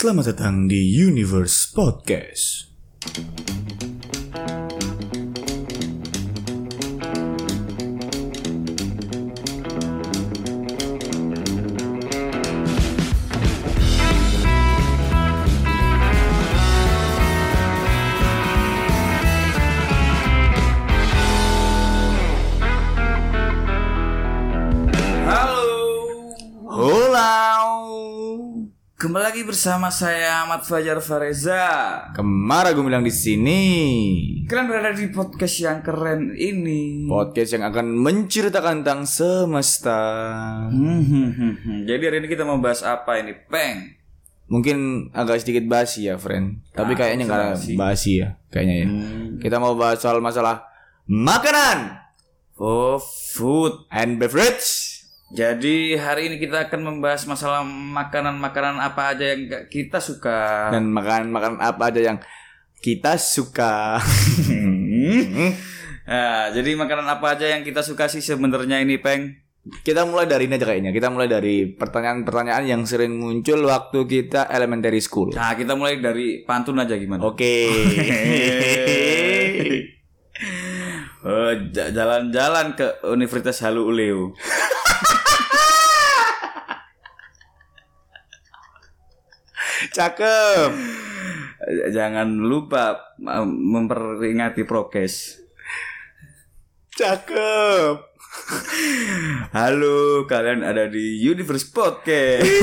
Selamat datang di Universe Podcast. Bersama saya Ahmad Fajar Fareza. Kemara gue bilang di sini. Kalian berada di podcast yang keren ini. Podcast yang akan menceritakan tentang semesta. Hmm, hmm, hmm. Jadi hari ini kita mau bahas apa ini, Peng? Mungkin agak sedikit basi ya, friend. Tapi Ah, kayaknya nggak basi. basi ya, kayaknya ya. Hmm. Kita mau bahas soal masalah makanan Oh, food. and beverage. Jadi hari ini kita akan membahas masalah makanan-makanan apa aja yang kita suka. dan makanan-makanan apa aja yang kita suka. Nah, jadi makanan apa aja yang kita suka sih sebenarnya ini, Peng? kita mulai dari ini aja kayaknya. Kita mulai dari pertanyaan-pertanyaan yang sering muncul waktu kita elementary school. Nah, kita mulai dari pantun aja gimana? Oke. Oh, ja- jalan-jalan ke Universitas Halu Uleu. Cakep. Jangan lupa uh, memperingati prokes. Cakep. Halo, kalian ada di Universe Podcast.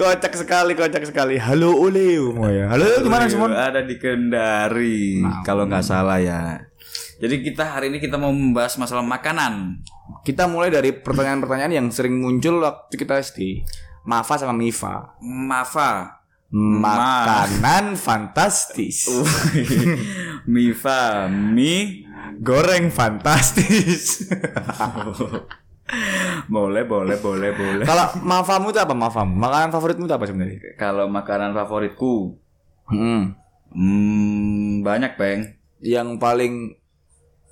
kocak sekali, kocak sekali. Halo Uleu ya. Halo gimana semua? Ada di Kendari, kalau nggak salah ya. Jadi kita hari ini kita mau membahas masalah makanan. Kita mulai dari pertanyaan-pertanyaan yang sering muncul waktu kita SD. Mafa sama Mifa. Mafa. Makanan fantastis. Mifa, mi Goreng fantastis. boleh, boleh, boleh, boleh. Kalau mafamu itu apa mafamu? Makanan favoritmu itu apa sebenarnya? Kalau makanan favoritku, Hmm. hmm, banyak, Peng. Yang paling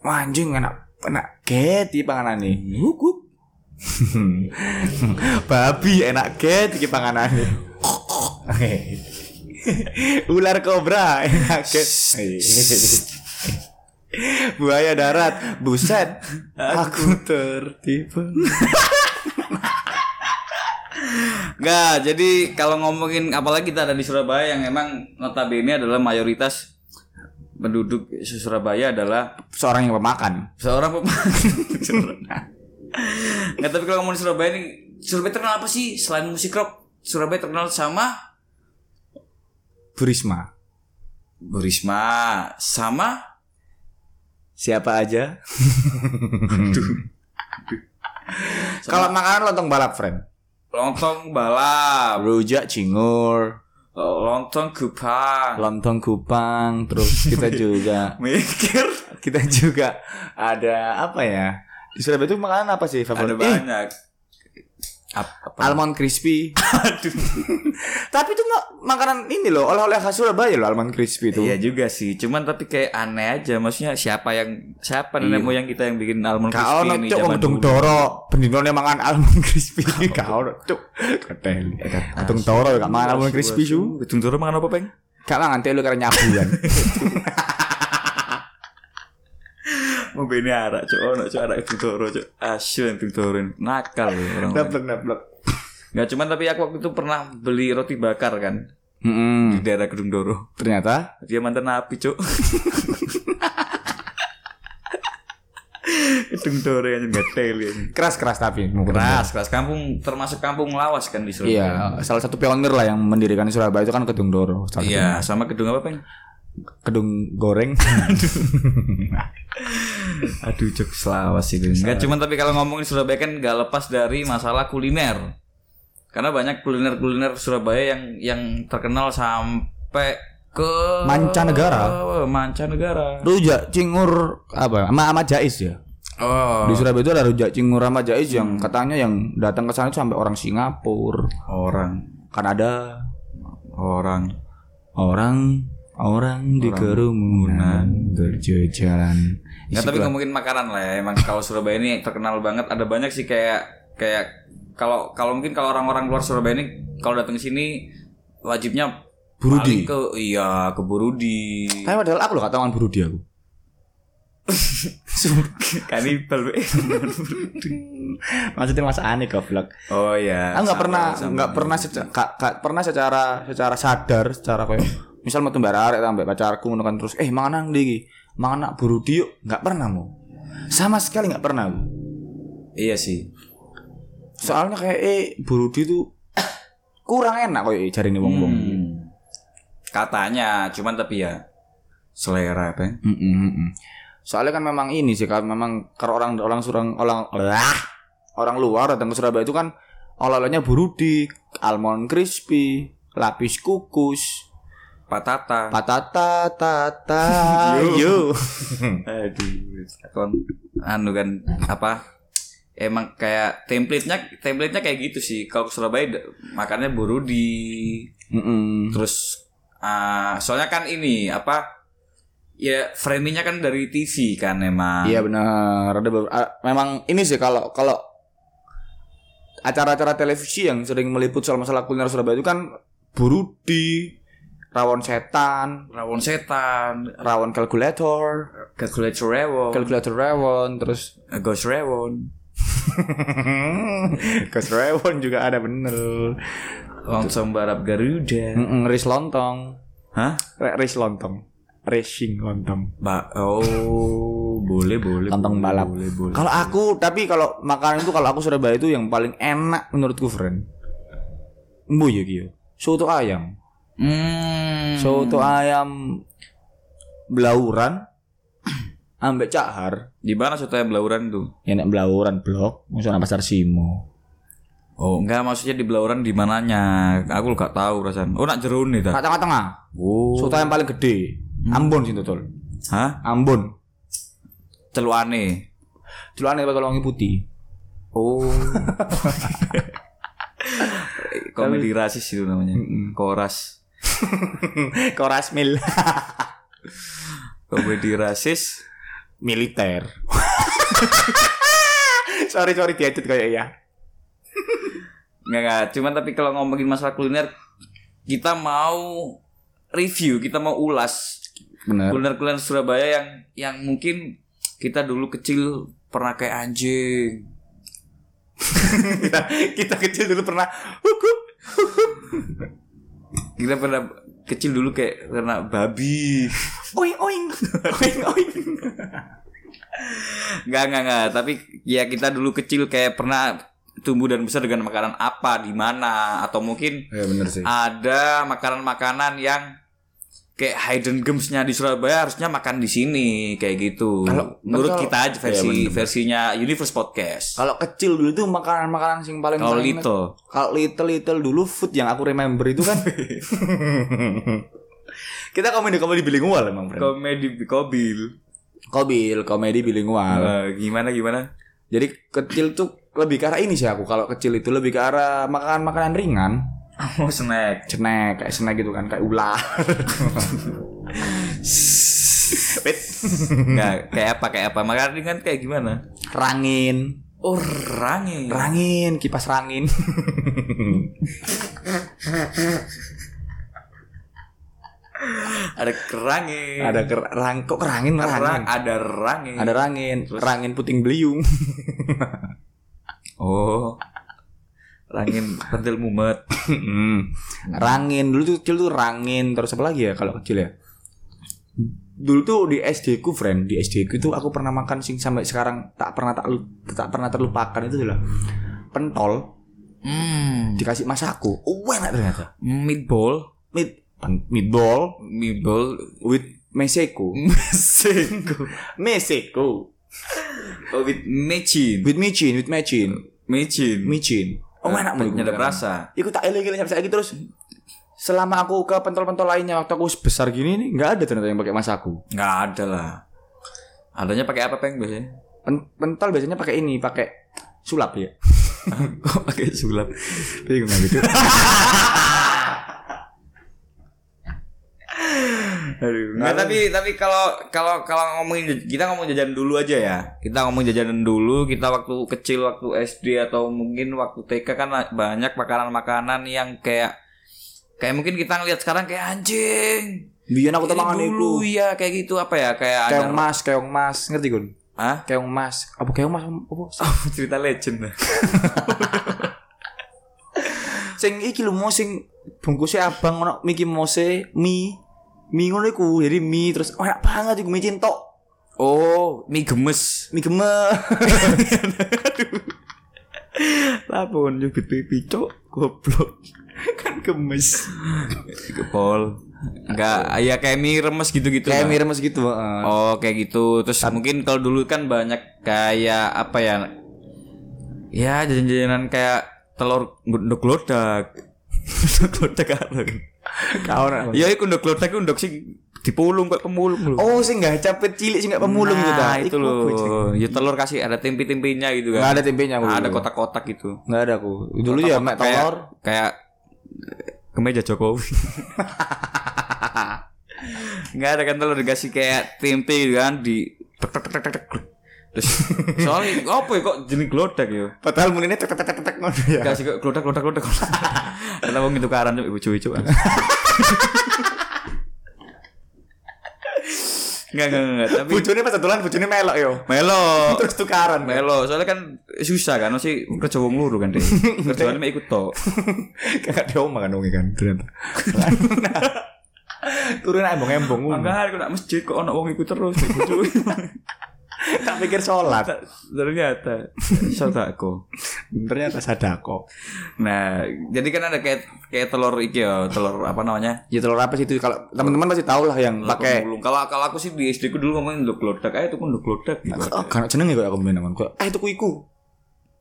Wah, anjing enak enak get iki panganane. Huk Babi enak get iki panganane. Ular kobra enak get. Buaya darat, buset. Aku tertipu. Nggak, jadi kalau ngomongin apalagi kita ada di Surabaya yang emang notabene adalah mayoritas penduduk Surabaya adalah Seorang yang pemakan. seorang pemakan. Nggak, tapi kalau ngomongin Surabaya ini, Surabaya terkenal apa sih selain musik rock? Surabaya terkenal sama Burisma. Burisma, sama Siapa aja? Kalau makanan lontong balap, friend. lontong balap, Rujak cingur, lontong kupang. lontong kupang, terus kita juga Mikir kita juga ada apa ya? Di Surabaya itu makanan apa sih ada favorit? Eh, banyak. Ap- apa? almond crispy. Tapi itu ma- makanan ini loh, oleh-oleh khas Surabaya loh almond crispy itu. Iya juga sih, cuman tapi kayak aneh aja. Maksudnya siapa yang siapa nenek moyang kita yang bikin almond Kau crispy no ini cuk wong dulu? toro, bendinone mangan almond crispy. Kau cuk. Ketel. Gedung toro gak mangan almond crispy su. Gedung Toro makan apa, Peng? Gak mangan telu karena nyabuan. Mau bene arak, cuk. Ono cuk arak Gedung Toro, cuk. Asyik Gedung Toro. Nakal ya orang. Nablek nablek. Enggak cuman tapi aku waktu itu pernah beli roti bakar kan di Mm-mm. daerah Gedung Toro. Ternyata Dia mantan napi, cuk. Gedung Toro yang enggak ya. keras-keras tapi Keras, keras kampung termasuk kampung lawas kan di Surabaya. Iya, salah satu pionir lah yang mendirikan di Surabaya itu kan Kedung Doro. Iya, sama gedung apa, Peng? Kedung goreng. Aduh cuk selawas sih Enggak cuman tapi kalau ngomongin Surabaya kan gak lepas dari masalah kuliner Karena banyak kuliner-kuliner Surabaya yang yang terkenal sampai ke Mancanegara. Mancanegara. Rujak cingur apa? Sama sama jais ya. Oh, Di Surabaya itu ada rujak cingur sama jais yang katanya yang datang ke sana itu sampai orang Singapura, orang Kanada, orang orang orang di kerumunan berjajaran. Nggak tapi ngomongin makanan lah ya. Emang kalau Surabaya ini terkenal banget. Ada banyak sih kayak kayak kalau kalau mungkin kalau orang-orang luar Surabaya ini kalau datang ke sini wajibnya Burudi. ke iya ke Burudi. Tapi padahal aku loh gak tahu Burudi aku. Kanibal. Maksudnya masa aneh goblok. oh iya. Aku nggak pernah nggak pernah secara gak, gak pernah secara secara sadar secara kayak misal mau mbak arek sampai pacarku ngono kan terus eh mangan nang ndi nak burudi yuk. Nggak pernah mau. Sama sekali nggak pernah. aku. Iya sih. Soalnya kayak eh burudi tuh kurang enak kayak jari nih wong-wong. Hmm. Katanya, cuman tapi ya selera apa? Mm, mm, mm, mm. Soalnya kan memang ini sih kan memang kalau orang orang surang orang lah orang luar datang ke Surabaya itu kan oleh-olehnya burudi, almond crispy, lapis kukus, Patata. patata tata yo. Aduh, kon anu kan apa? Emang kayak template-nya template-nya kayak gitu sih. Kalau ke Surabaya makannya burudi. Mm-mm. Terus ah, soalnya kan ini apa? Ya framingnya kan dari TV kan emang. Iya benar. Ada ah, memang ini sih kalau kalau acara-acara televisi yang sering meliput soal masalah kuliner Surabaya itu kan burudi, rawon setan, Rawon setan, rawon kalkulator, calculator rawon, kalkulator rawon, terus ghost rawon, Ghost rawon juga ada bener. lontong barab Garuda. Mm-mm, ris lontong, Hah? Ris lontong, racing lontong. Ba oh, boleh boleh. Lontong boleh, balap. Boleh, boleh. Kalau aku, tapi kalau makanan itu kalau aku Surabaya itu yang paling enak menurutku, friend. Mbu ya gitu. Soto ayam. Hmm. Soto ayam belauran ambek cahar. Di mana soto ayam Belauran tuh? Ya nek belauran blok, musuh pasar Simo. Oh, enggak maksudnya di Belauran di mananya? Aku gak tahu rasanya. Oh, nak jerun nih, ta. tengah-tengah. Oh. Soto ayam paling gede. Ambon sih total. Hah? Ambon. Celuane. Celana pakai wangi putih. Oh. Komedi rasis itu namanya. Koras. Koras mil. Komedi rasis. militer. sorry sorry diedit kayak ya. Enggak, enggak. Cuman tapi kalau ngomongin masalah kuliner, kita mau review, kita mau ulas kuliner-kuliner Surabaya yang yang mungkin kita dulu kecil pernah kayak anjing. kita, kita kecil dulu pernah hukum. Kita pernah kecil dulu kayak karena babi. Oing oing. Oing oing. Enggak, enggak, enggak. Tapi ya kita dulu kecil kayak pernah tumbuh dan besar dengan makanan apa, di mana, atau mungkin Ya benar sih. ada makanan-makanan yang kayak hidden gemsnya di Surabaya harusnya makan di sini kayak gitu. Kalau- Menurut kalau- kita aja versi Iya, bener. versinya Universe Podcast. Kalau kecil dulu itu makanan-makanan yang paling Kalau Lito, Kalau little little dulu food yang aku remember itu kan. kita komedi komedi bilingual emang, friend. komedi Kobil. Kobil komedi bilingual. Eh, gimana gimana? Jadi kecil tuh lebih ke arah ini sih aku. Kalau kecil itu lebih ke arah makanan makanan ringan. Oh snack. Snack kayak snack gitu kan kayak ular. Wait. Nggak, kayak apa kayak apa? Makanan ringan kayak gimana? Rangin. Oh rangi. Rangin, kipas rangin. Ada kerangi. ada ker rang kok kerangin Rang, rangin. ada rangi. Ada rangin, rangin puting beliung. Oh. Rangin pentil mumet. Hmm. rangin dulu tuh kecil tuh rangin terus apa lagi ya kalau kecil ya? Dulu tuh di SD ku friend, di SD ku itu aku pernah makan sing sampai sekarang tak pernah tak lu- tak pernah terlupakan itu adalah pentol Hmm. dikasih masaku. Oh, enak ternyata. Meatball. Meat pen- meatball Meatball. with meseko. Mexico. Meseko. Oh, with mecin. With micin, with micin. Mecin. Micin. Oh, enak menurutku. Ada rasa. Iku tak eling-eling sampai saiki terus selama aku ke pentol-pentol lainnya waktu aku sebesar gini nih nggak ada ternyata yang pakai masaku. Nggak ada lah. Adanya pakai apa peng biasanya? Pen- pentol biasanya pakai ini, pakai sulap ya. Kok pakai sulap? Bingung gitu. Aduh, nggak, tapi tapi kalau kalau kalau ngomongin kita ngomong jajan dulu aja ya. Kita ngomong jajanan dulu. Kita waktu kecil waktu SD atau mungkin waktu TK kan banyak makanan-makanan yang kayak kayak mungkin kita ngeliat sekarang kayak anjing. Biyen aku temangan dulu iku. ya kayak gitu apa ya kayak Keong ada mas, keong mas, ngerti Gun? Hah? Keong mas. Apa keong mas? Apa? cerita legend. Sing iki lho mau sing bungkusnya abang ono Mickey Mouse mie. Mie ngono iku, jadi mie terus oh, enak banget iku mie cintok. Oh, mie gemes. Mie geme. Lapon nyubit pipi cok goblok. kan gemes. Kepol. Enggak, ya kayak mie remes gitu-gitu. Kayak lah. mie remes gitu. Oh kayak gitu Terus mungkin kalau dulu kan banyak kayak apa ya Ya jajan-jajanan kayak telur unduk lodak Unduk lodak Kawan. Ya iku unduk lodak iku unduk sing dipulung kayak pemulung lho Oh, sing enggak capek cilik sing enggak pemulung gitu. Nah, itu loh Ya telur kasih ada tempe-tempenya gitu Enggak kan ada tempenya aku. Ada kotak-kotak gitu Enggak ada aku. Dulu ya mek telur. Kayak kemeja Jokowi Enggak ada kan telur dikasih kayak tempe gitu kan di tek tek tek tek tek. Terus soalnya apa ya kok jenis glodak ya? Padahal munine tek tek tek tek ngono ya. Kasih kok glodak glodak glodak. Karena wong itu karan ibu cuy cuy. Enggak enggak enggak tapi Bojone pas dolan bojone melok yo. melo Terus tukaran. melo soalnya kan susah kan masih kerja wong luru kan deh kerjaan mek ikut tok Kakak dia omah kan wong kan ternyata. Turun embong-embong. makanya aku nak masjid kok ono wong ikut terus cuy Tak pikir sholat. ternyata sodako Ternyata sadako. nah jadi kan ada kayak kayak telur iki ya telur apa namanya Ya telur apa sih itu kalau teman-teman pasti tahu lah yang pakai kalau kalau aku sih di SD ku dulu ngomongin nduk lodak aja itu kan nduk lodak gitu Oh, kan jenenge kok aku menang kok. Eh itu iku.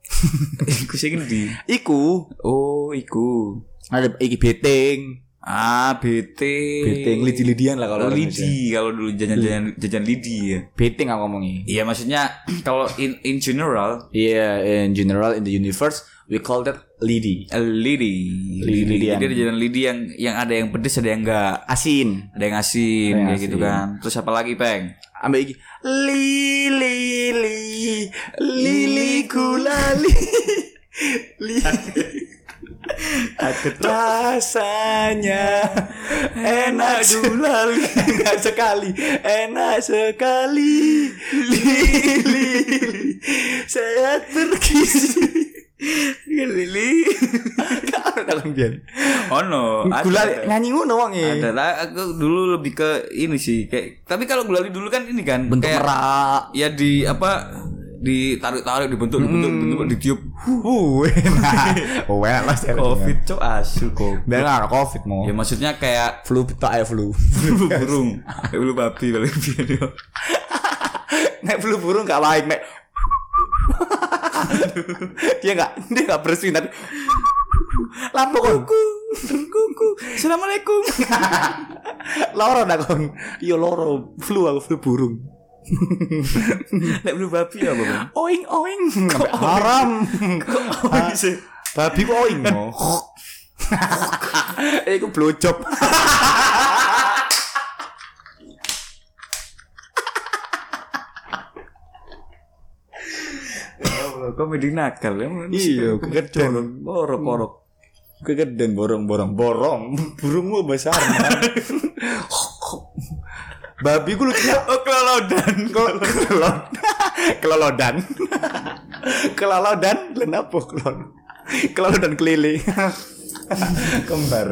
iku sih di Iku oh iku ada iki beting. Ah BT Beting lidi-lidian lah kalau lidi kalau dulu jajan jajan lidi ya Beting aku ngomongi. iya maksudnya kalau in in general Yeah, in general in the universe we call that lidi. a lidi Lidi-lidian. jadi ada jajan lidi yang yang ada yang pedes ada yang enggak Asin. ada yang asin Ada yang kayak gitu asin. kan terus apa lagi peng Ambil iki. Lili li lili Lili. Rasanya enak gulali enak sekali. Enak sekali. Lili. Sehat bergizi. Lili. Kan dalam biar. Oh no gulali nyanyi ngono wong e. ada lah aku dulu lebih ke ini sih kayak tapi kalau gulali dulu kan ini kan bentuk kayak merak. ya di apa ditarik-tarik dibentuk dibentuk dibentuk ditiup. Uh enak lah covid cok asu kok ada covid mau. Ya maksudnya kayak flu tak ya flu. Bulu burung. Bulu babi paling biar nek flu burung gak baik nek. Dia gak dia gak bersih tapi lampu kon kuku assalamualaikum. Loro dah kon iya loro. Flu aku flu burung nek bulu babi apa bang oing oing. Haram. Oh sih? babi kok oing eh iku blowjob. Komedi nakal ya? Iya, kegedean. borok borok kegedean borong borong borong. Burungmu besar. babi gue lucunya oh kelolodan. Kelolodan kelolodan. Kelolodan? Dan apa kelolodan kelolodan keliling. Kembar.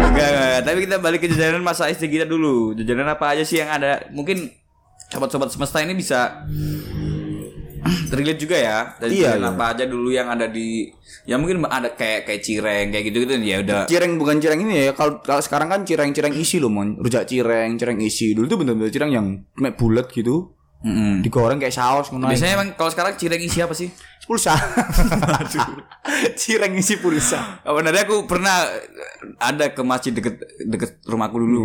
Enggak, enggak, enggak. tapi kita balik ke jajanan masa SD kita dulu. Jajanan apa aja sih yang ada? Mungkin sobat-sobat semesta ini bisa terlihat juga ya. Dari Iya, iya. apa aja dulu yang ada di ya mungkin ada kayak kayak cireng kayak gitu-gitu ya udah. cireng bukan cireng ini ya kalau kalau sekarang kan cireng cireng isi loh mon rujak cireng cireng isi dulu tuh bener-bener cireng yang kayak bulat gitu Mm-mm. digoreng kayak saus. Biasanya emang kalau sekarang cireng isi apa sih? pulsa cireng isi pulsa Oh, benar aku pernah ada ke masjid deket deket rumahku dulu.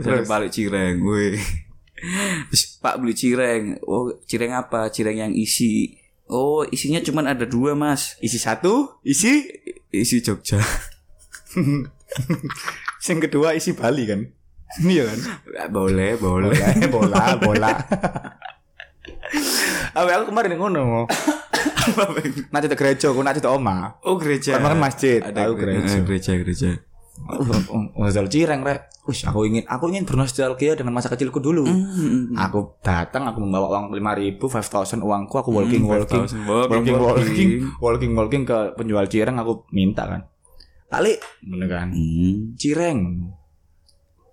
Ada balik cireng, woi. Terus, Pak beli cireng. Oh, cireng apa? Cireng yang isi. Oh, isinya cuman ada dua, Mas. Isi satu, isi Isi Jogja. yang kedua isi Bali kan. Iya kan? boleh, boleh. bola, bola. Aku aku kemarin ngono. Nanti ke gereja, aku nanti ke oma. Oh, gereja. Makan masjid, Ada tahu gereja. gereja. gereja, gereja. Nostalgia cireng rek. Wih, aku ingin aku ingin bernostalgia dengan masa kecilku dulu. Hmm. Aku datang, aku membawa uang lima ribu, five thousand uangku, aku walking, Hmm, walking, 5.000, walking, walking, walking, walking, walking ke penjual cireng, aku minta kan. Kali, bener kan? Hmm. Cireng,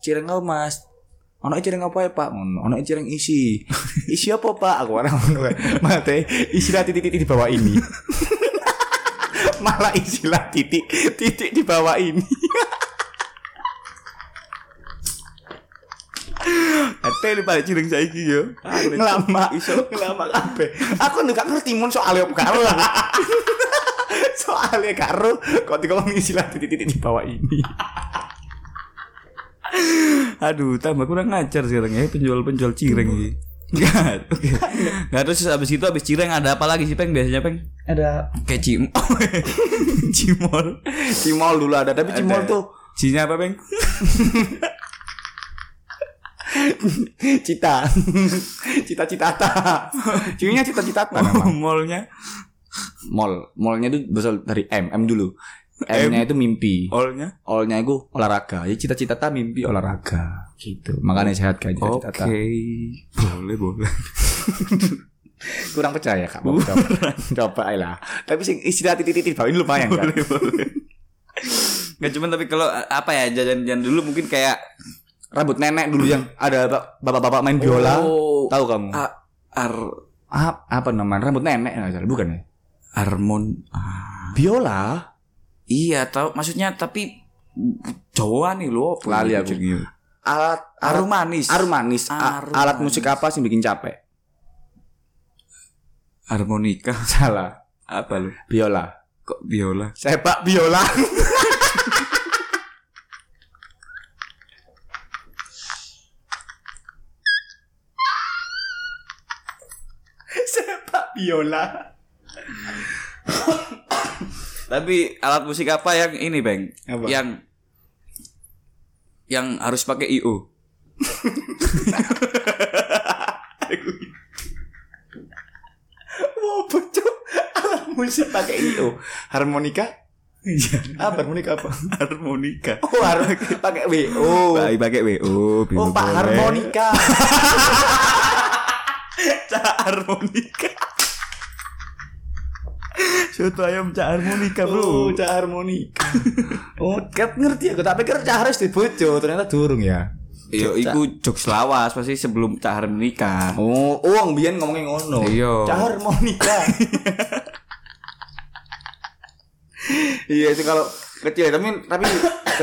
cireng apa mas? Ono cireng apa ya pak? Ono cireng isi. Isi apa pak? Aku orang. Mate isilah titik-titik di bawah ini. Malah isilah titik titik di bawah ini. Ini balik cireng saiki yo. ngelama iso ngelama kabeh aku nek gak ngerti mun soalnya apa karo soalnya karo kok dikongkong istilah titik-titik di bawah ini Aduh, tambah kurang ngajar sekarang ya penjual-penjual cireng ini. Enggak, oke. Nggak terus habis itu habis cireng ada apa lagi sih peng biasanya peng? ada Kayak cim, cimol. cimol dulu ada tapi cimol Ada. tuh Cinya apa peng? Cita. Cita-cita ciminya cita-cita nama Molnya mall. Mallnya itu berasal dari M M dulu. M-nya itu mimpi. Olnya? All-nya itu olahraga. Ya cita-cita ta mimpi olahraga. Gitu. Makanya sehat kan Oke, cita-cita boleh boleh. kurang percaya kak. Mau coba. Coba lah. Tapi sing istilah titik-titik bawah ini lumayan kan boleh boleh. Nggak cuma tapi kalau apa ya jajan-jajan dulu mungkin kayak rambut nenek dulu yang ada ba- bapak-bapak main biola Oh. tahu kamu a- ar Ah, apa namanya rambut nenek nggak salah bukan ya harmon ah. biola Iya, tahu maksudnya tapi Jawa nih lo Lali aku. alat Arum arum manis. arum manis A- Arum alat manis. musik apa sih bikin capek Harmonika. salah Apa lo? biola Kok biola? sepak biola sepak biola Tapi alat musik apa yang ini, Bang? Apa? Yang yang harus pakai IO. Wow, bocok alat musik pakai io. Harmonika? Iya. Apa harmonika apa? Harmonika. Oh, harus pakai WO. Baik pakai WO. Oh, Pak harmonika. Cak harmonika. Soto ayam cak harmonika, Oh, Bro. cak harmonika. Oh, kat ngerti aku. Tak pikir cak harus dibojo, ternyata durung ya. Yo, iku jokes lawas pasti sebelum cak harmonika. Oh, uang biyen ngomongin ngono. Iya. Cak harmonika. iya itu kalau kecil tapi tapi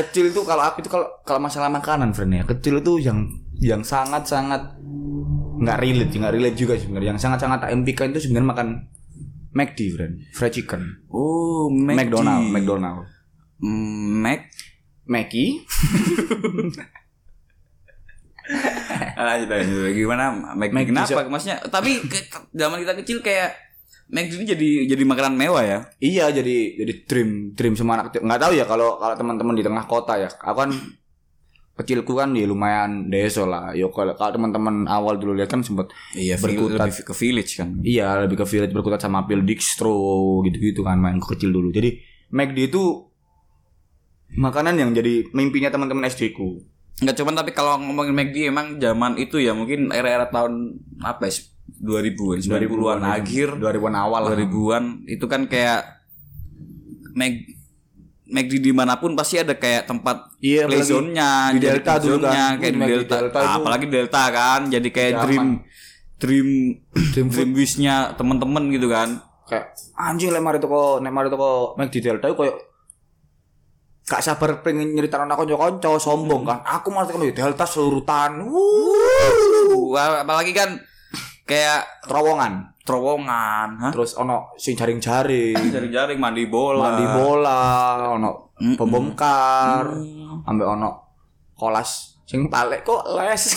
kecil itu kalau aku itu kalau kalau masalah makanan friend ya kecil itu yang yang sangat sangat nggak relate nggak relate juga sebenarnya yang sangat sangat tak impikan itu sebenarnya makan McD friend fried chicken Oh, McD. McDonald McDonald Mm, Mac. Mackie Lanjut, lanjut. Gimana? Mac, McD kenapa? Maksudnya, tapi ke, zaman kita kecil kayak McD ini jadi jadi makanan mewah ya. Iya jadi jadi dream dream semua anak. Nggak tahu ya kalau kalau teman-teman di tengah kota ya. Aku kan kecilku kan ya lumayan deso lah. Yo kalau kalau teman-teman awal dulu lihat kan sempat Iya, berkutat. lebih ke village kan. Iya lebih ke village berkutat sama pil distro gitu-gitu kan main ke kecil dulu. Jadi McD itu makanan yang jadi mimpinya teman-teman SD ku. Enggak cuman tapi kalau ngomongin McD emang zaman itu ya mungkin era-era tahun apa ya? 2000-an, 90-an akhir, 2000-an awal lah. 2000-an itu kan kayak Mac McD di mana pun pasti ada kayak tempat Iya, play zone-nya, di jadi Delta dulu zone-nya, kan. kayak di Delta, Delta itu- apalagi Delta kan, jadi kayak Zaman. dream dream Dream dream wish-nya temen-temen gitu kan. kayak anjing lek mari toko nek mari toko McD Delta itu koyo gak sabar pengen nyeritain aku kanca-kanca sombong kan. Aku mau teko Delta selurutan wuh. Uh, apalagi kan kayak terowongan terowongan, hah? terus ono sing jaring-jaring Jaring-jaring mandi bola. mandi bola ono Mm-mm. pembongkar Hmm. ambek ono kolas sing palek kok les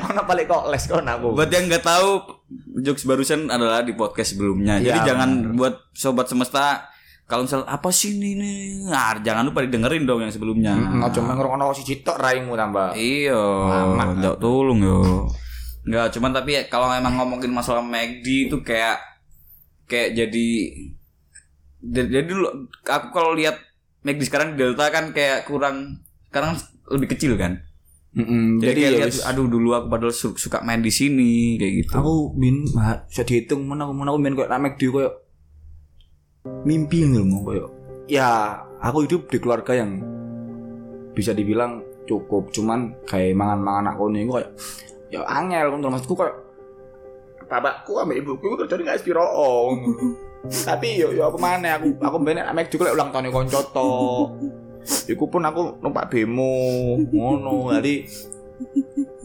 Ono paling kok les kon aku. Buat yang nggak tahu, jokes barusan adalah di podcast sebelumnya. Jadi Iya, jangan buat sobat semesta kalau misal apa sih ini nih, nah, jangan lupa didengerin dong yang sebelumnya. Enggak cuma ngrungokno siji tok raimu tambah. Iya, nggak tolong yo. Nggak, cuman tapi ya, kalau emang ngomongin masalah McD itu kayak kayak jadi jadi dulu aku kalau lihat McD sekarang di Delta kan kayak kurang sekarang lebih kecil kan. Mm-mm, Jadi, Jadi kayak ya lihat, aduh dulu aku padahal su- suka main di sini kayak gitu. aku ma- bisa dihitung mana aku mana aku main kayak ramek di kayak mimpi nih mau kayak ya aku hidup di keluarga yang bisa dibilang cukup. Cuman kayak mangan mangan aku nih kayak ya angel kan maksudku kayak bapakku sama ibuku kerja nggak istirahat tapi yo yo aku mana aku aku bener ramek juga ulang tahun konco to. Iku pun aku numpak bemo ngono jadi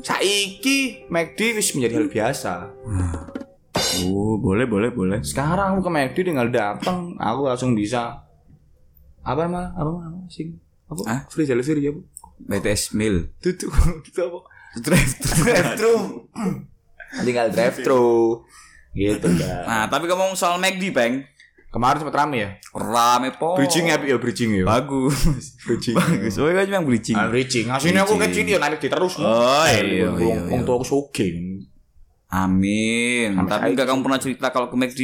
saiki McD wis menjadi hal biasa Oh, boleh boleh boleh. sekarang aku ke McD tinggal datang aku langsung bisa. Apa nama? Apa nama? Sing apa? Hah? free delivery apa? BTS meal. itu itu apa? Drive thru tinggal drive thru gitu kan Nah, tapi ngomong soal McD, Peng. kemarin sempat rame ya? Rame po. bridging ya ya bridging ya Bagus. bridging Bagus. Oh, kan cuma bridging. Ah, bridging. Aslinya aku kecil ya naik terus Oh, iya, iya, wong iya. tua aku soge Amin. Sampai Tapi enggak kamu pernah cerita kalau ke McD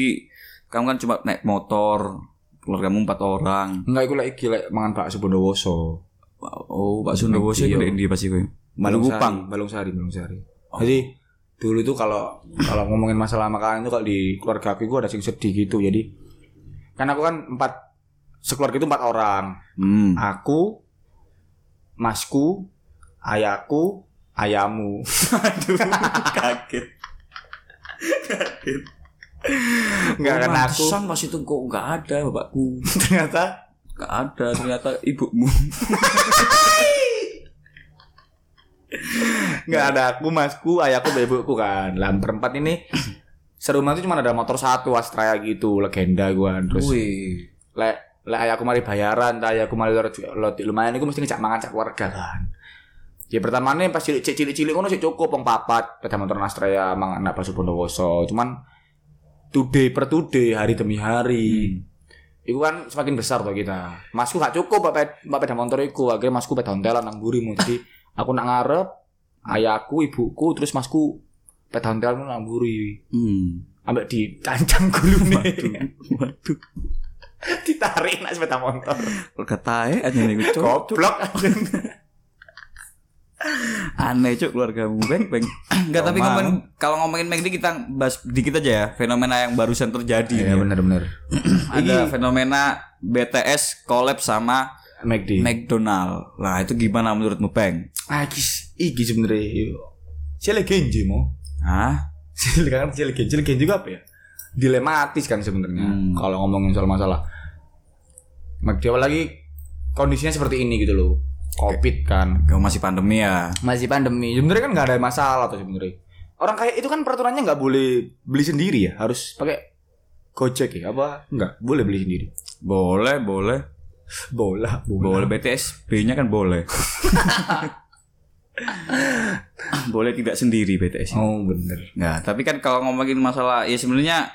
kamu kan cuma naik motor, keluargamu empat orang. enggak iku lagi lek mangan bakso Bondowoso Oh, Pak Sundowoso McD, itu di pasti kowe. Balung Kupang. Balung Sari, Balung Sari. Jadi dulu itu kalau kalau ngomongin masalah makanan itu kalau di keluarga aku itu ada sing sedih gitu. Jadi kan aku kan empat sekeluarga itu empat orang. Hmm. Aku, masku, ayahku, ayamu. Aduh, kaget. Kaget. Enggak kan aku Pantesan pas itu kok enggak ada bapakku. ternyata Enggak ada, ternyata ibumu. Nggak ada aku, masku, ayahku, dan ibuku kan. Lah berempat ini serumah itu cuma ada motor satu Astraya gitu, legenda gua. Terus lek lek ayahku mari bayaran, tak ayahku mari lumayan iku mesti ngejak mangan cak keluarga kan. Ya pertama nih pas cilik cilik cilik ngono sih cukup wong papat pada motor Astraya mangan anak bakso Bondowoso. Cuman today per today hari demi hari. Iku kan semakin besar tuh kita. Masku gak cukup bapak bapak pada motor iku. Akhirnya masku pada hontelan nang burimu. Jadi aku nak ngarep ayahku, ibuku, terus masku pada hontelan nang buri. Hmm. Ambek dicancang gulune. Waduh. Ditarik nak sepeda motor. Keluarga tae aja nih. Goblok. Aneh cok keluargamu beng beng. Enggak tapi ngomongin kalau ngomongin McD kita bahas dikit aja ya fenomena yang barusan terjadi. nih ya. bener-bener. Ada fenomena BTS collab sama McD. McDonald. Nah itu gimana menurutmu Peng? Ah, iki iki sebenarnya. Cilik genji mo. Hah? Cilik kan cilik genji, cilik genji juga apa ya? Dilematis kan sebenarnya. Hmm. Kalau ngomongin soal masalah McD apalagi kondisinya seperti ini gitu loh. Covid kan. Masih pandemi ya? Masih pandemi. Sebenarnya kan nggak ada masalah tuh sebenarnya. Orang kayak itu kan peraturannya nggak boleh beli sendiri ya, harus pakai Gojek ya apa? Enggak, boleh beli sendiri. Boleh, boleh. Bola, Boleh BTS B-nya kan boleh. boleh tidak sendiri BTS. Oh, bener. Nah, tapi kan kalau ngomongin masalah ya sebenarnya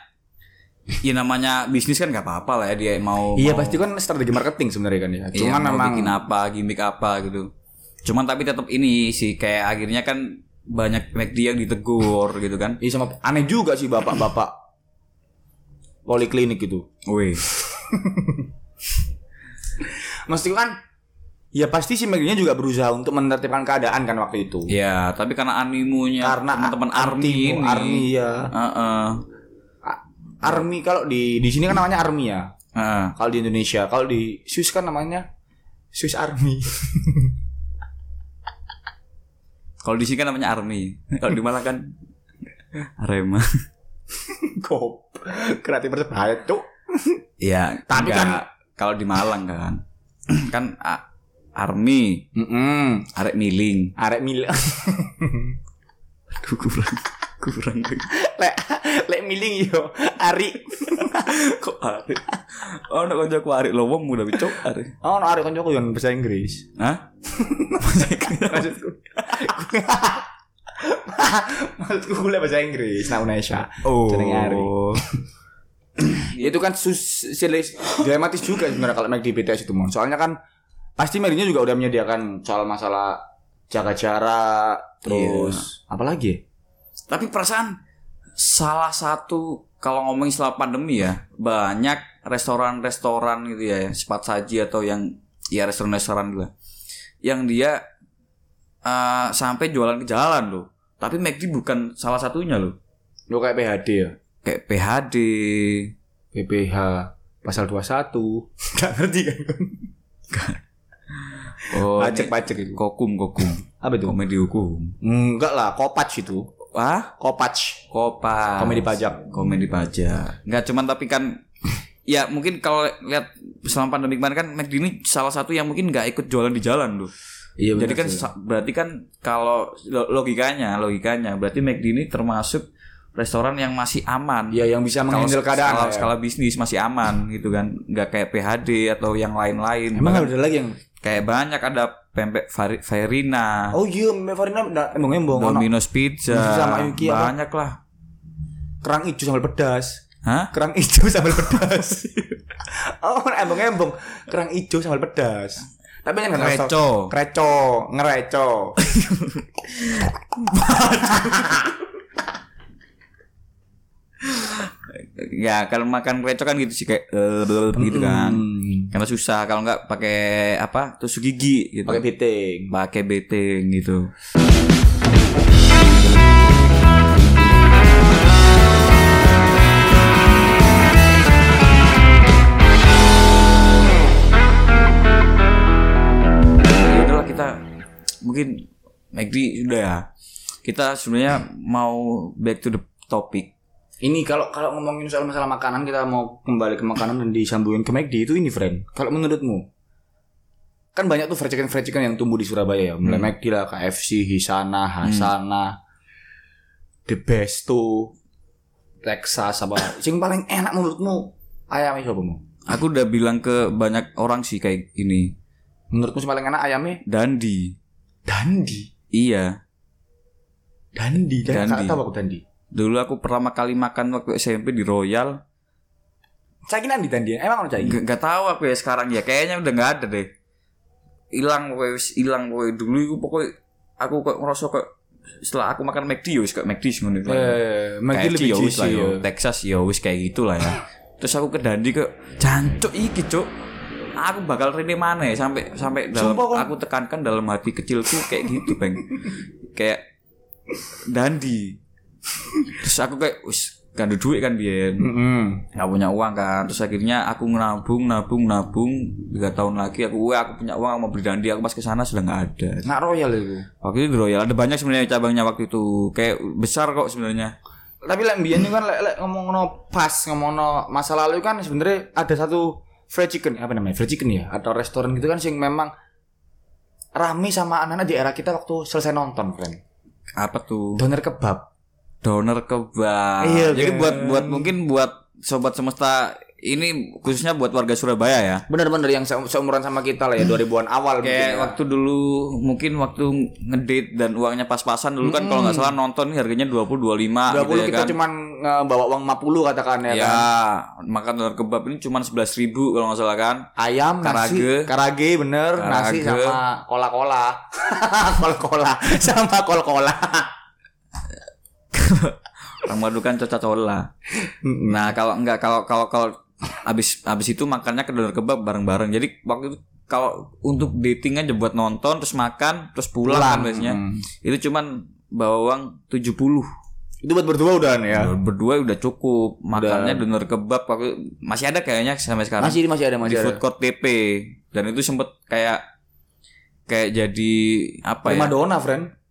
ya namanya bisnis kan nggak apa-apa lah ya dia mau Iya mau- pasti kan strategi marketing sebenarnya kan ya. Iya, Cuman mau memang bikin apa, gimmick apa gitu. Cuman tapi tetap ini sih kayak akhirnya kan banyak McD yang ditegur gitu kan. Iya sama aneh juga sih bapak-bapak poliklinik gitu. Wih. Maksudnya kan ya pasti si McD-nya juga berusaha untuk menertibkan keadaan kan waktu itu. Ya, tapi karena animonya Karena teman-teman army ini. army ya. Heeh. A- Army kalau di di sini kan namanya army ya. Heeh. Kalau di Indonesia, kalau di Swiss kan namanya Swiss Army. Kalau di sini kan namanya army. Kalau di Malang kan Arema. Kop. Kreatif berbahaya tuh. Iya, Tapi enggak. kalau di Malang kan kan army, Mm arek miling. Arek mil. Aduh, kurang kurang lek lek miling yo Ari. kok arek. Oh, nek kancaku arek lho wong udah bicok arek. Oh, no, Ari koncoku yang bahasa Inggris. Hah? Maksudku. Maksudku kuliah bahasa Inggris, nah Indonesia. Oh. Jenenge Ari. Ya, itu kan sus silis- dilematis juga sebenarnya kalau McD BTS itu mon. Soalnya kan pasti McD-nya juga udah menyediakan soal masalah jaga jarak, terus apalagi ya? Tapi perasaan salah satu kalau ngomongin setelah pandemi ya banyak restoran-restoran gitu ya cepat saji atau yang ya restoran-restoran gitu lah, yang dia eh, sampai jualan ke jalan loh. Tapi McD bukan salah satunya loh. Lo kayak PHD ya? Kayak PHD, PPH pasal 21. Gak ngerti kan? oh, Pajak-pajak itu. kokum kokum, Apa itu? komedi hukum. Enggak lah, Kopac itu. Wah, Kopac. kopas. Komedi pajak. komedi pajak nggak cuman tapi kan ya mungkin kalau lihat selama pandemi kemarin kan McD ini salah satu yang mungkin nggak ikut jualan di jalan loh Iya jadi kan sa- berarti kan kalau lo- logikanya logikanya berarti McD ini termasuk restoran yang masih aman Iya yang bisa kalau menghandle keadaan. skala, lah ya. skala bisnis masih aman gitu kan nggak kayak PHD atau yang lain-lain Emang Bahkan ada lagi yang kayak banyak ada pempek Fari- Verina Oh iya, Mbak Farina embong-embong Domino's Pizza Sama Yuki apa? banyak lah kerang hijau sambal pedas. Hah? Kerang hijau sambal pedas. oh, embong-embong. Kerang hijau sambal pedas. Tapi Kreco. tahu. Kreco, ngereco. ya kalau makan krecok kan gitu sih kayak eh, gitu kan. Karena susah kalau nggak pakai apa tusuk gigi gitu. Pakai piting. pakai beteng gitu. Ya udahlah kita mungkin McD sudah. Ya kita sebenarnya mau back to the topic Ini kalau kalau ngomongin soal masalah makanan kita mau kembali ke makanan dan disambungin ke McD itu ini friend. Kalau menurutmu kan banyak tuh fried chicken fried chicken yang tumbuh di Surabaya ya. Mulai McD lah, KFC, Hisana, Hasana, The Besto, Texas apa. Sing paling enak menurutmu ayamnya siapa mu? Aku udah bilang ke banyak orang sih kayak ini. Menurutmu paling enak ayamnya Dandi. Dandi. Iya. Dandi. Dandi. Dandi. Tahu aku Dandi. Dulu aku pertama kali makan waktu SMP di Royal. Kira di Dandi. Emang ono cai? Gak, gak tahu aku ya sekarang ya. Kayaknya udah nggak ada deh. Hilang pokoknya wis hilang pokoknya dulu itu pokoknya aku kok ngerasa kok setelah aku makan McD ya wis kayak McD sih ngono. Eh, McD KFC lebih ya wis lah juicy ya. ya. Texas ya wis kayak gitulah ya. Terus aku ke Dandi ke jancuk iki cuk. Aku bakal rene mana ya sampai sampai dalam Sumpah, aku tekankan dalam hati kecilku kayak gitu, Bang. kayak Dandi. Terus aku kayak wis gak ada duit kan biyen. Mm-mm. Gak punya uang kan. Terus akhirnya aku nabung, nabung, nabung. Tiga tahun lagi aku, wah aku punya uang mau beli Dandi. Aku pas ke sana sudah nggak ada. Nak royal itu. Waktu itu Royal ada banyak sebenarnya cabangnya waktu itu. Kayak besar kok sebenarnya. Tapi lek mbiyen kan lek lek ngomongno pas ngomongno masa lalu kan sebenarnya ada satu fried chicken apa namanya? Fried chicken ya atau restoran gitu kan sing memang rame sama anak-anak di era kita waktu selesai nonton, friend. Apa tuh? Doner kebab. Donor kebab. Iya, Jadi kan? buat buat mungkin buat sobat semesta ini khususnya buat warga Surabaya ya. Bener-bener yang se- seumuran sama kita lah ya 2000-an awal Kayak mungkin ya. waktu dulu mungkin waktu ngedate dan uangnya pas-pasan dulu kan kalau nggak salah nonton harganya 20 25 20 gitu ya kita kan. cuman bawa uang 50 katakan ya, ya, kan. makan donor kebab ini cuma 11.000 ribu kalau nggak salah kan. Ayam, nasi, Karage. karage bener, nasi Karage. sama cola-cola. Cola-cola sama cola-cola. Ramadukan coca-cola. Nah, kalau enggak kalau kalau kalau habis habis itu makannya ke donor kebab bareng-bareng. Jadi waktu itu kalau untuk dating aja buat nonton terus makan terus pulang, kan Pulang, biasanya. hmm. Itu cuman bawa uang 70. Itu buat berdua udah ya. Berdua udah cukup. Makannya donor kebab waktu masih ada kayaknya sampai sekarang. Masih masih ada di masih ada. food court TP dan itu sempet kayak kayak jadi apa ya? Prima dona, friend.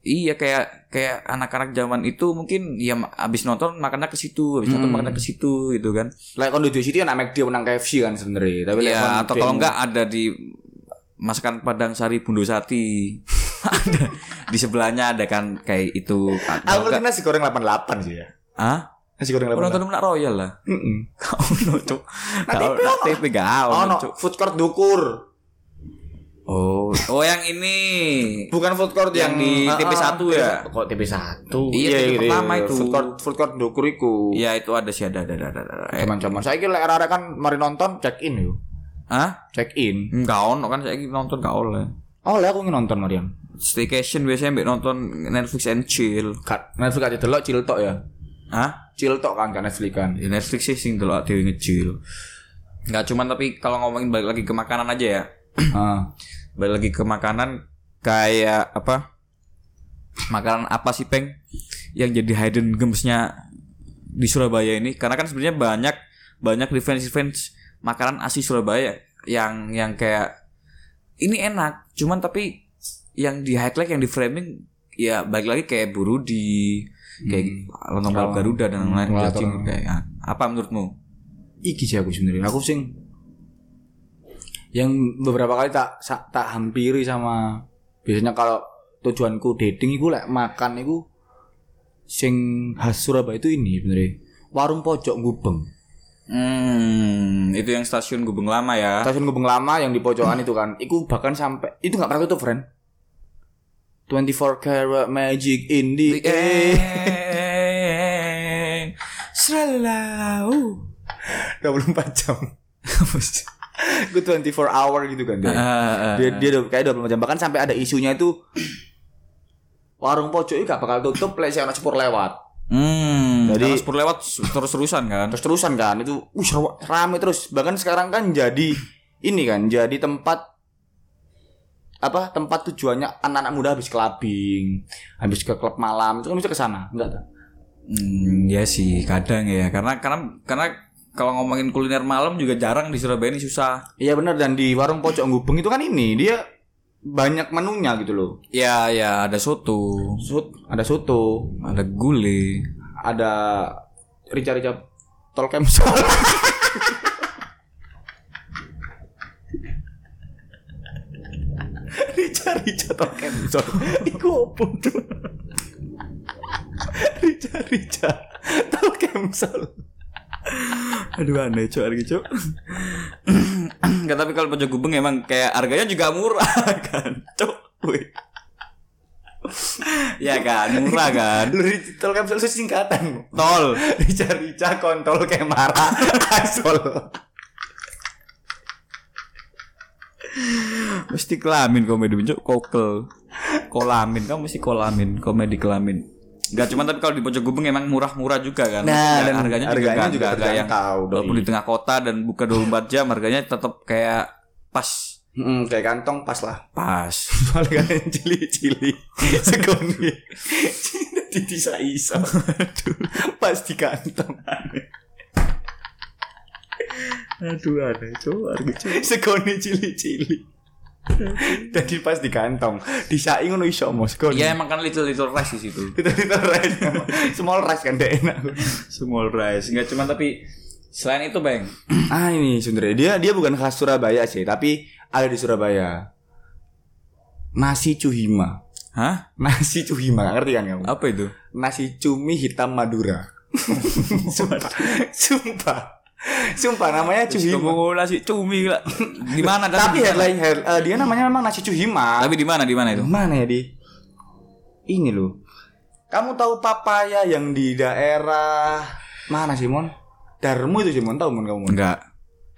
Iya kayak kayak anak-anak zaman itu mungkin ya abis nonton makannya ke situ, abis nonton makannya ke situ gitu kan. Like on the City kan McD menang KFC kan sebenarnya. Tapi like Ya atau the- kalau enggak ada di masakan Padang Sari Bundo Sati. ada di sebelahnya ada kan kayak itu. Aku Atau enggak, nasi goreng 88 sih ya. Hah? Nasi goreng Aku 88. nonton Menak Royal lah. Heeh. Kau no cuk. Kau nak TV gak Oh, ono. Food court dukur. Oh, oh yang ini. Bukan food court Yang di Ah, TP1 ah, ya? Kok TP1? Iya, TP pertama itu. Food court food court Ndukur iku. Ya itu ada sih ada ada ada. ada. Eh, saya kira era kan mari nonton check in yo. Hah? Check in. Enggak ono kan saya nonton gak oleh. Oh, lah aku ingin nonton Mariam. Staycation biasanya mbak nonton Netflix and chill. Kat Netflix aja delok chill tok ya. Hah? Chill tok kan kan Netflix kan. Di Netflix sih sing dulu ada nge-chill. Enggak cuman tapi kalau ngomongin balik lagi ke makanan aja ya. Ah. Balik lagi ke makanan kayak apa? Makanan apa sih peng yang jadi hidden gemsnya di Surabaya ini? Karena kan sebenarnya banyak banyak defense-defense makanan asli Surabaya yang yang kayak ini enak, cuman tapi yang di highlight yang di framing ya balik lagi kayak burudi, kayak lontong balap Garuda dan lain-lain cacing terang. kayak ah, apa menurutmu? Iki sih aku sebenarnya. Aku sing yang beberapa kali tak tak hampiri sama biasanya kalau tujuanku dating iku lek makan iku sing khas Surabaya itu ini sebenarnya warung pojok Gubeng. Hmm, itu yang stasiun Gubeng Lama ya. Stasiun Gubeng lama yang di pojokan itu kan, iku bahkan sampai itu nggak pernah tutup, friend. 24 karat magic in the air. Selalu. 24 jam. Gue 24 hour gitu kan dia. Ah, dia dia udah kayak 24 jam bahkan sampai ada isunya itu warung pojok itu gak bakal tutup lek si anak sepur lewat. Hmm, Jadi- spur lewat terus-terusan kan. Terus terusan kan itu uh rame terus. Bahkan sekarang kan jadi ini kan jadi tempat apa tempat tujuannya anak-anak muda habis clubbing, habis ke klub malam itu kan bisa ke sana, enggak? Hmm, ya sih kadang ya karena karena karena kalau ngomongin kuliner malam juga jarang di Surabaya ini susah. Iya benar dan di warung pojok Gubeng itu kan ini dia banyak menunya gitu loh. Ya ya ada soto, Sut, ada soto, ada gulai. ada rica-rica tol kemsol. rica-rica tol kemsol. Iku opo tuh? rica-rica tol kemsol. Aduh aneh cok harga cok. Enggak tapi kalau pojok gubeng emang kayak harganya juga murah kan, cok. Wih. ya kan, murah kan. Lu rica tol kemsol itu singkatan. Tol. Rica-rica kontol kemara asol. Mesti kelamin komedi cok, kokel. Kolamin, kamu mesti kolamin, komedi kelamin. Enggak cuma tapi kalau di pojok gubeng emang murah-murah juga kan. Nah, Ya, dan harganya, harganya juga, juga juga, yang terjangkau, doi. walaupun di tengah kota dan buka 24 jam harganya tetap kayak pas Hmm, kayak kantong pas lah. pas. Soalnya kan cili-cili segoni. Iso. Aduh, pas di kantong. Aduh aneh harga cok. Segoni cili-cili. Jadi pas di kantong. Disai ngono iso mo segoni. Ya emang kan little little rice di situ. Itu itu rice. Small rice kan dek enak. Small rice. Enggak cuma tapi selain itu, Bang. Ah ini sebenarnya dia dia bukan khas Surabaya sih, tapi ada di Surabaya. Nasi cuhima. Hah? Nasi cuhima, ngerti kan kamu? Apa itu? Nasi cumi hitam Madura. Sumpah. Sumpah. Sumpah namanya cuhima. Kamu nasi cumi lah. Di mana Tapi headline head- eh, dia namanya memang nasi cuhima. Tapi di mana? Di mana itu? Mana ya di? Ini loh. Kamu tahu papaya yang di daerah mana Simon? Darmu itu Simon tahu mon kamu? Mon? Enggak.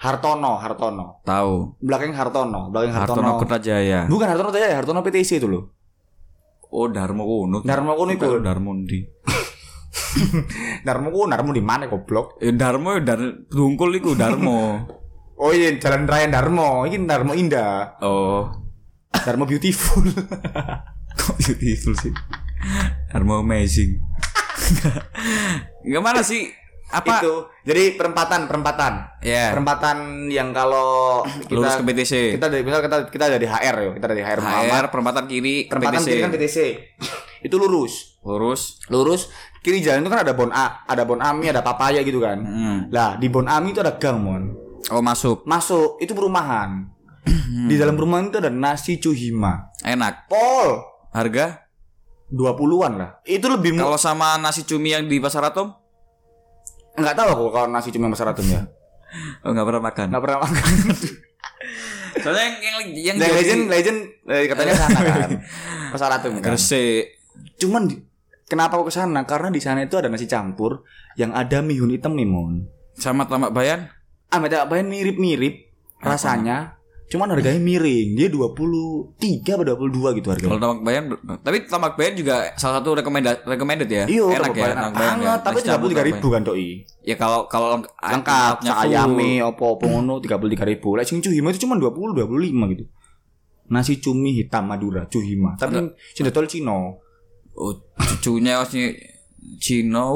Hartono, Hartono. Tahu. Belakang Hartono, belakang Hartono. Hartono Kertajaya. Bukan Hartono Jaya, Hartono PTC itu loh. Oh, Darmo Kuno. Darmo Kuno itu. Darmo di. Darmo ku, Darmo di mana goblok? Eh, Darmo ya Dar Dungkul iku Darmo. Oh iya, Jalan Raya Darmo. Ini Darmo Indah. oh. Darmo Beautiful. Kok beautiful sih? Darmo amazing. Enggak mana sih? Apa? Itu. Jadi perempatan, perempatan. Ya. Perempatan yang kalau kita Lurus ke BTC. kita dari misal kita kita dari HR ya, kita dari HR Muhammad. HR perempatan kiri Perempatan BTC. kiri kan BTC. Itu lurus. Lurus. Lurus kiri jalan itu kan ada Bon A, ada Bon Ami, ada Papaya gitu kan. Hmm. Lah, di Bon Ami itu ada gang, Mon. Oh, masuk. Masuk, itu perumahan. di dalam perumahan itu ada nasi cuhima. Enak. Pol, Harga? 20-an lah. Itu lebih Kalau sama nasi cumi yang di Pasar Atom? Enggak tahu aku kalau nasi cumi Mas Ratun ya. Oh, enggak pernah makan. Enggak pernah makan. Soalnya yang yang, yang legend legend eh, katanya sana kan. Pasar Ratu kan. Gresik. Cuman di- kenapa aku ke sana? Karena di sana itu ada nasi campur yang ada mihun hitam nih, Mon. sama Tamak Bayan. Ah, beda bahan mirip-mirip rasanya. Cuman harganya miring. Dia 23 atau 22 gitu Kalau harganya. Tamak Bayan, tapi Tamak Bayan juga salah satu recommended recommended ya. Iya, enak ya. Tamak Bayan ya. Tapi Nasi campur 33 Tamak ribu kan doi. Bayan. Ya kalau kalau leng- Lengkap, ayame opo-opo ngono 33 ribu. Lek sing cuhima itu cuma 20 25 gitu. Nasi cumi hitam Madura, cuhima. Tapi sing dodol Cino. Oh, cucunya masih Cino.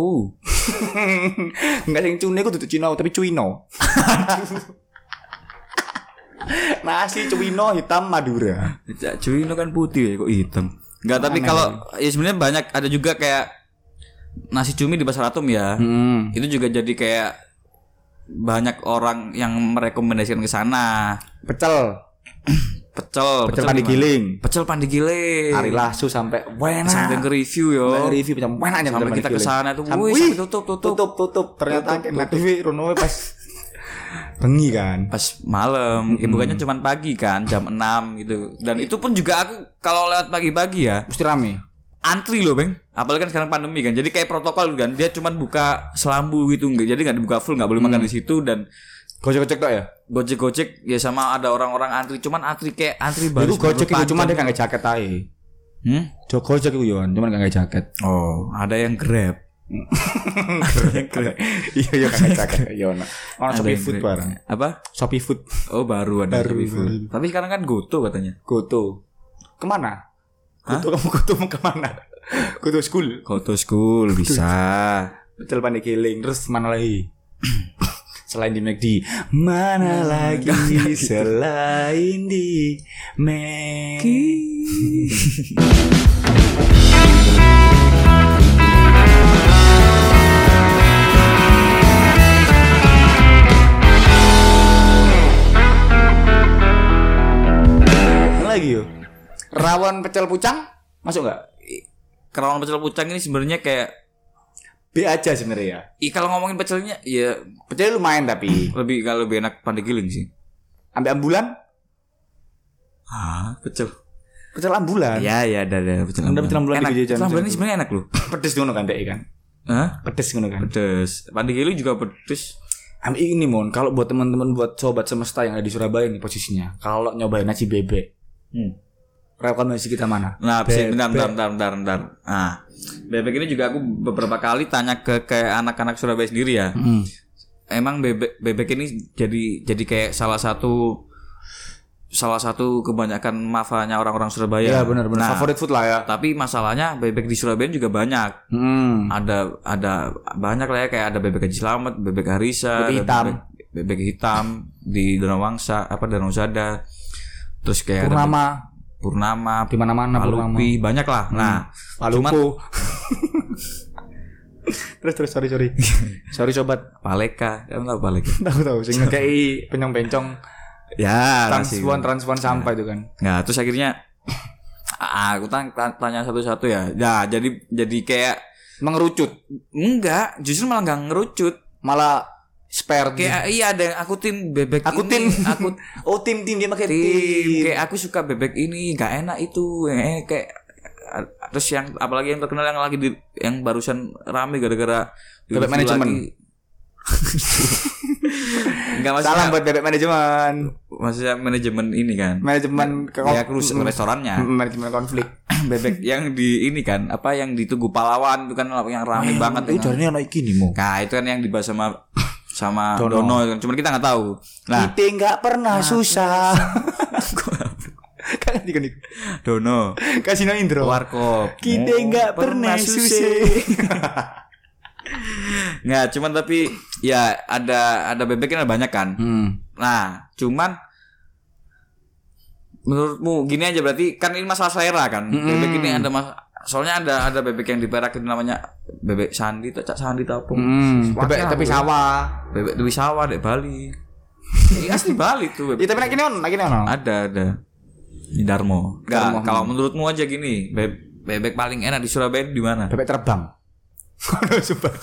Enggak sing cune ku duduk Cino tapi cuino. Nasi cuino hitam Madura. Cino kan putih ya kok hitam. Enggak, tapi kalau ya sebenarnya banyak ada juga kayak nasi cumi di pasar atom ya. Hmm. Itu juga jadi kayak banyak orang yang merekomendasikan ke sana. Pecel, Pecel, pecel pandi gimana? giling. Pecel pandi giling. Hari lasu sampai wena. Sampai ke review yo. Sampai review macam wena aja Sampai pecel kita pandi ke giling. sana tuh, Sampai- wih, tutup, tutup. tutup, tutup. Ternyata Tutup, kena TV Rono pas bengi kan. Pas malam, ya bukannya cuma pagi kan, jam 6 gitu. Dan itu pun juga aku kalau lewat pagi-pagi ya, Mesti rame. antri loh bang apalagi kan sekarang pandemi kan jadi kayak protokol kan dia cuma buka selambu gitu nggak jadi nggak dibuka full nggak boleh makan di situ dan Gojek-gojek tok ya? gojek gojek ya sama ada orang-orang antri cuman antri kayak antri Itu gojek itu cuma dia panjang. gak nge jaket aja. hmm? Jo gojek itu Yon, cuma gak nge jaket. oh ada yang grab Iya iya gak nge jaket. Iya ono. Ono Ada Shopee yang Food barang. apa Shopee Food. oh baru ada Baru, Shopee Food. baru. tapi sekarang kan goto katanya Goto. Ke mana? Goto kamu goto mau ke mana? Goto school. goto school bisa Pecel pandai giling. Terus mana lagi? Selain di McD Mana lagi selain di McD Mana lagi yuk? Rawon pecel pucang Masuk nggak? Kerawang pecel pucang ini sebenarnya kayak B aja sebenarnya ya. Ih, kalau ngomongin pecelnya ya Pecel lumayan tapi. Lebih kalau lebih enak pandai giling sih. Ambil ambulan? Ah pecel. Pecel ambulan? Ya ya ada ada pecel Ada pecel ambulan enak. pecel ambulan ini sebenarnya enak loh. Pedes ngono kan dek kan? Hah? Pedes ngono kan? Pedes. Pandai giling juga pedes. Ambil ini mon Kalau buat teman-teman Buat sobat semesta yang ada di Surabaya nih posisinya Kalau nyobain nasi bebek hmm. Rekomendasi kita mana? Nah, bisa Bebek. bentar, bentar, bentar, bentar, bentar. Nah, bebek ini juga aku beberapa kali tanya ke kayak anak-anak Surabaya sendiri ya. Hmm. Emang bebek bebek ini jadi jadi kayak salah satu salah satu kebanyakan mafanya orang-orang Surabaya. Iya benar-benar Nah, Favorit food lah ya tapi masalahnya bebek di Surabaya juga banyak. Hmm Ada ada banyak lah ya kayak ada bebek Haji Slamet, bebek Harisa, Bebek hitam. bebek, bebek hitam di Danau Wangsa, apa Danau Sada. Terus kayak ada Purnama Purnama, Di mana-mana Purnama. Palupi, banyak lah. Nah, Palupu Terus terus sorry sorry. Sorry sobat. Paleka, kamu tahu Paleka? Tahu tahu. Sing ngekei penyong-pencong. Ya, Transpuan transpuan sampah itu kan. Nah, terus akhirnya ah, aku tanya, satu-satu ya. Ya, jadi jadi kayak Mengerucut? Enggak, justru malah enggak ngerucut. Malah spare Kayak iya ada aku tim bebek Aku ini, tim. aku Oh tim tim dia pakai tim. tim Kayak aku suka bebek ini, enggak enak itu. Eh, kayak terus yang apalagi yang terkenal yang lagi di yang barusan rame gara-gara Bebek manajemen. Enggak maksudnya Salam buat bebek manajemen maksudnya manajemen ini kan. Manajemen ke Ya, krus restorannya. Manajemen konflik bebek yang di ini kan apa yang di Tugu Pahlawan itu kan yang rame banget Eh kan. jarnya anak iki nih mo nah itu kan yang dibahas sama sama Dono. Dono, cuman kita nggak tahu. Nah. Kita nggak pernah susah. Kan tiga nih. Dono. Kasino intro warkop. Kita Oh, nggak pernah susah. nggak cuman tapi ya ada ada bebeknya banyak kan. Hmm. Nah cuman menurutmu gini aja berarti kan ini masalah selera kan. Bebek ini ada mas soalnya ada ada bebek yang itu namanya bebek sandi tak cak sandi tak apa Hmm, bebek tapi sawah. bebek di sawah di Bali Ini asli Bali tuh bebek. Ya tapi nak gini on, nak gini on. ada ada di Darmo. Enggak, kalau menurutmu aja gini be- bebek paling enak di Surabaya di mana Bebek terbang. Sumpah.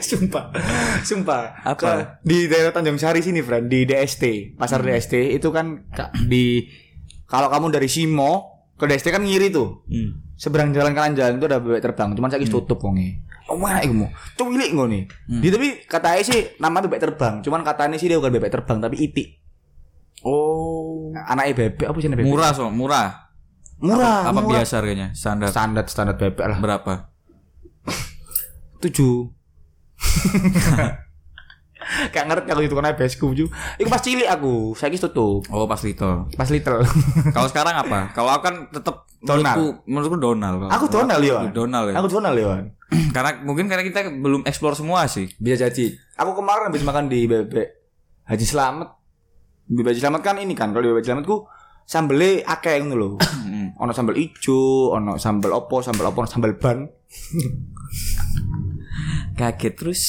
sumpah. Sumpah. Apa? Di daerah Tanjung Sari sini, friend, di DST, pasar Hmm. DST itu kan ka- di kalau kamu dari Simo ke DST kan ngiri tuh. Hmm. Seberang jalan kanan jalan itu ada bebek terbang, cuman saya tutup wonge. Oh mana iku mau? Cuwilik ngono Hmm. Di tapi katanya sih nama bebek terbang, cuman katanya sih dia bukan bebek terbang tapi itik. Oh. Anaknya bebek apa sih bebek? Murah so, murah. Murah. Apa murah. biasa harganya? Standar. Standar standar bebek lah. Berapa? tujuh Gak ngerti aku itu karena besku ju. Iku pas cilik aku, saya tutup. Oh, pas little. Pas little. Kalau sekarang apa? Kalau aku kan tetap Donald. menurutku, menurutku Donald. Aku Donald ya. Donald ya. Aku Donald ya. karena mungkin karena kita belum explore semua sih. Bisa jadi. Aku kemarin habis makan di bebek Haji Slamet. Di Haji Slamet kan ini kan, kalau di Haji Slametku sambelnya akeh ngono lho. ono sambal ijo, ono sambal opo, sambal opo, ono sambal ban. Kaget terus.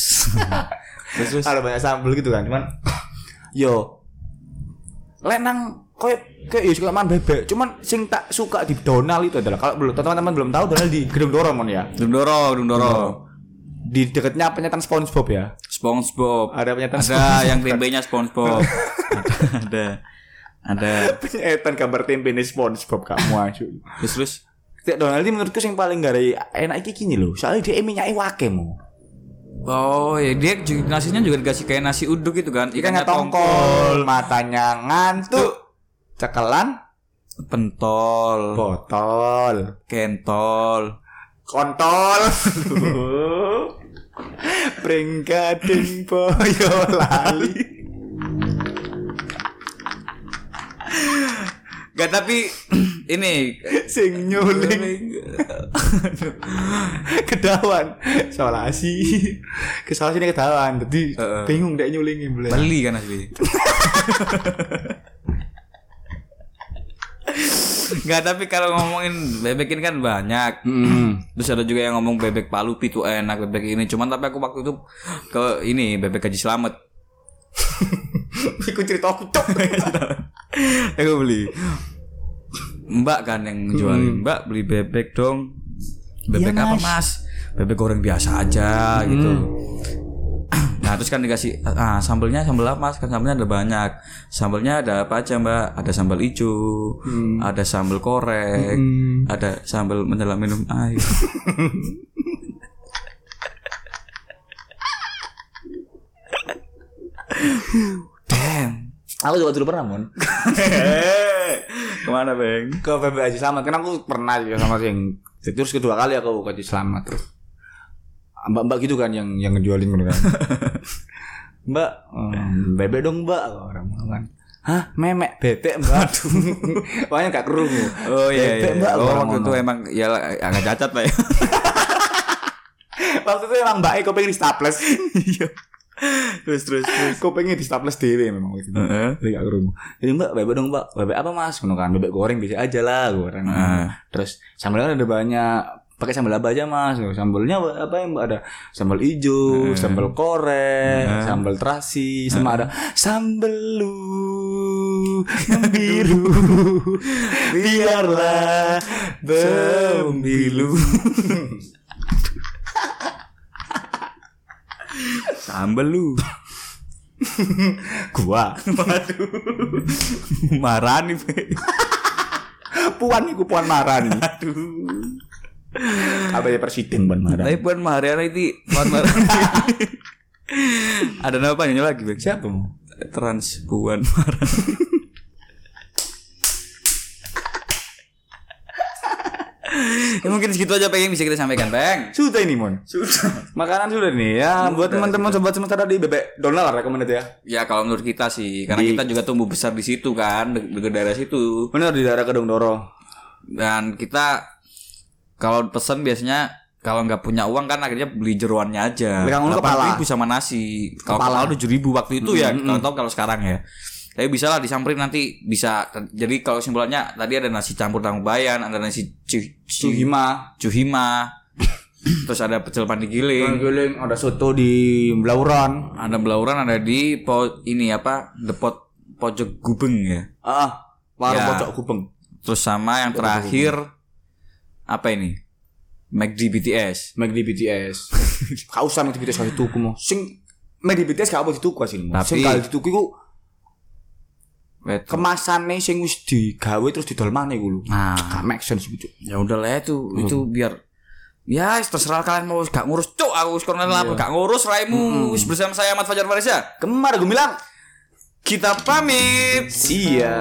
Terus terus. Ada banyak sambal gitu kan. Cuman yo lek nang koyo kayak ya suka makan bebek. Cuman sing tak suka di Donald itu adalah kalau belum teman-teman belum tahu Donald di Gedung Doro mon ya. Dundoro, Dundoro. Di dekatnya penyetan SpongeBob ya. SpongeBob. Ada penyetan Ada yang tempenya SpongeBob. ada. Ada. penyetan gambar tempe nih SpongeBob kamu aja. Terus terus. Donald ini menurutku yang paling gak enak iki gini loh. Soalnya dia minyaknya wake mo. Oh ya dia juga, nasinya juga dikasih kayak nasi uduk gitu kan. Ikannya tongkol, matanya ngantuk, cekelan, pentol, botol, kentol. kontol. Pringgading boyo lali. Gak tapi ini Sing nyuling kedawan. Solasi. Kesolasi ini kedawan. Jadi Heeh. bingung dek nyulingi boleh. beli kan asli. Gak tapi kalau ngomongin bebek ini kan banyak. Hmm. Terus ada juga yang ngomong bebek palupi tuh enak bebek ini. Cuman tapi aku waktu itu ke ini bebek gaji selamat. Iku cerita aku cok. aku beli. Mbak kan yang jualin. Mbak beli bebek dong. Bebek Iya, apa Mas. mas? Bebek goreng biasa aja gitu. Nah terus kan dikasih ah sambelnya sambel apa mas? Kan sambelnya ada banyak. Sambelnya ada apa aja mbak? Ada sambal hijau, ada sambal korek, ada sambal menjelang minum air. Damn. Aku juga dulu pernah mon. Ke mana bang? ke PB Haji Slamet kan aku pernah juga sama yang terus kedua kali aku ke Haji Slamet terus mbak-mbak gitu kan yang yang ngejualin gitu kan mbak em, bebek dong mbak orang kan hah memek bebek mbak pokoknya gak kerungu Oh iya iya. bebek mbak Oh waktu itu emang ya agak cacat lah ya. waktu itu emang mbak Eko pengen di staples Iya. terus terus terus. Kau pengen di staples dewe memang waktu itu. Heeh. Jadi gak kerungu. Jadi mbak bebek dong mbak. Bebek apa mas? Ngono kan. Bebek goreng bisa aja lah goreng. Heeh. Terus sambalnya ada banyak. Pakai sambal apa aja mas? Sambalnya apa yang mbak ada? Sambal hijau, sambal korek, sambal terasi, sama ada sambal lu biru. Biarlah berbilu. Sambel lu. Gua. Marah nih. Be. Puan iku puan marah nih. Apa ya presiden puan marah? Tapi Puan Mariana itu Puan Mariana. Ada nama panjangnya lagi, Bang. Siapa mau? Trans Puan Mariana. ya, mungkin segitu aja pengen bisa kita sampaikan, Bang. Sudah ini mon. Sudah. Makanan sudah nih ya. buat teman-teman sobat sementara di bebek Donald lah recommended ya. Ya kalau menurut kita sih, karena Di- kita juga tumbuh besar di situ kan, de- dekat daerah situ. Bener di daerah Kedung Doro. Dan kita kalau pesen biasanya kalau nggak punya uang kan akhirnya beli jeruannya aja. Kangkung kepala. ribu sama nasi. Kalau Kepala. tujuh ribu waktu itu ya. Kalau tahu kalau sekarang ya. Tapi bisa lah disamperin nanti bisa. Jadi kalau simpulannya tadi ada nasi campur tahu bayan, ada nasi cu, cu, Suhima. cuhima, terus ada pecel pandi giling, Giling ada soto di Blauran. ada belauran, ada di po, ini apa depot pojok gubeng ya. Ah, warung Ya. pojok Gubeng. Terus sama yang terakhir apa ini? McD BTS. Di BTS. Gak usah di BTS kalau dituku mau. Sing di BTS gak apa dituku asli. Tapi- Sing kalau dituku kemasane sing wis digawe terus didol maneh iku lho. Nah. Gak make sense gitu. Ya udah lah itu itu biar ya terserah kalian mau gak ngurus cuk aku wis kono lah gak ngurus raimu wis bersama saya Ahmad Fajar Farisya. Kemar gue bilang Kita pamit. Iya.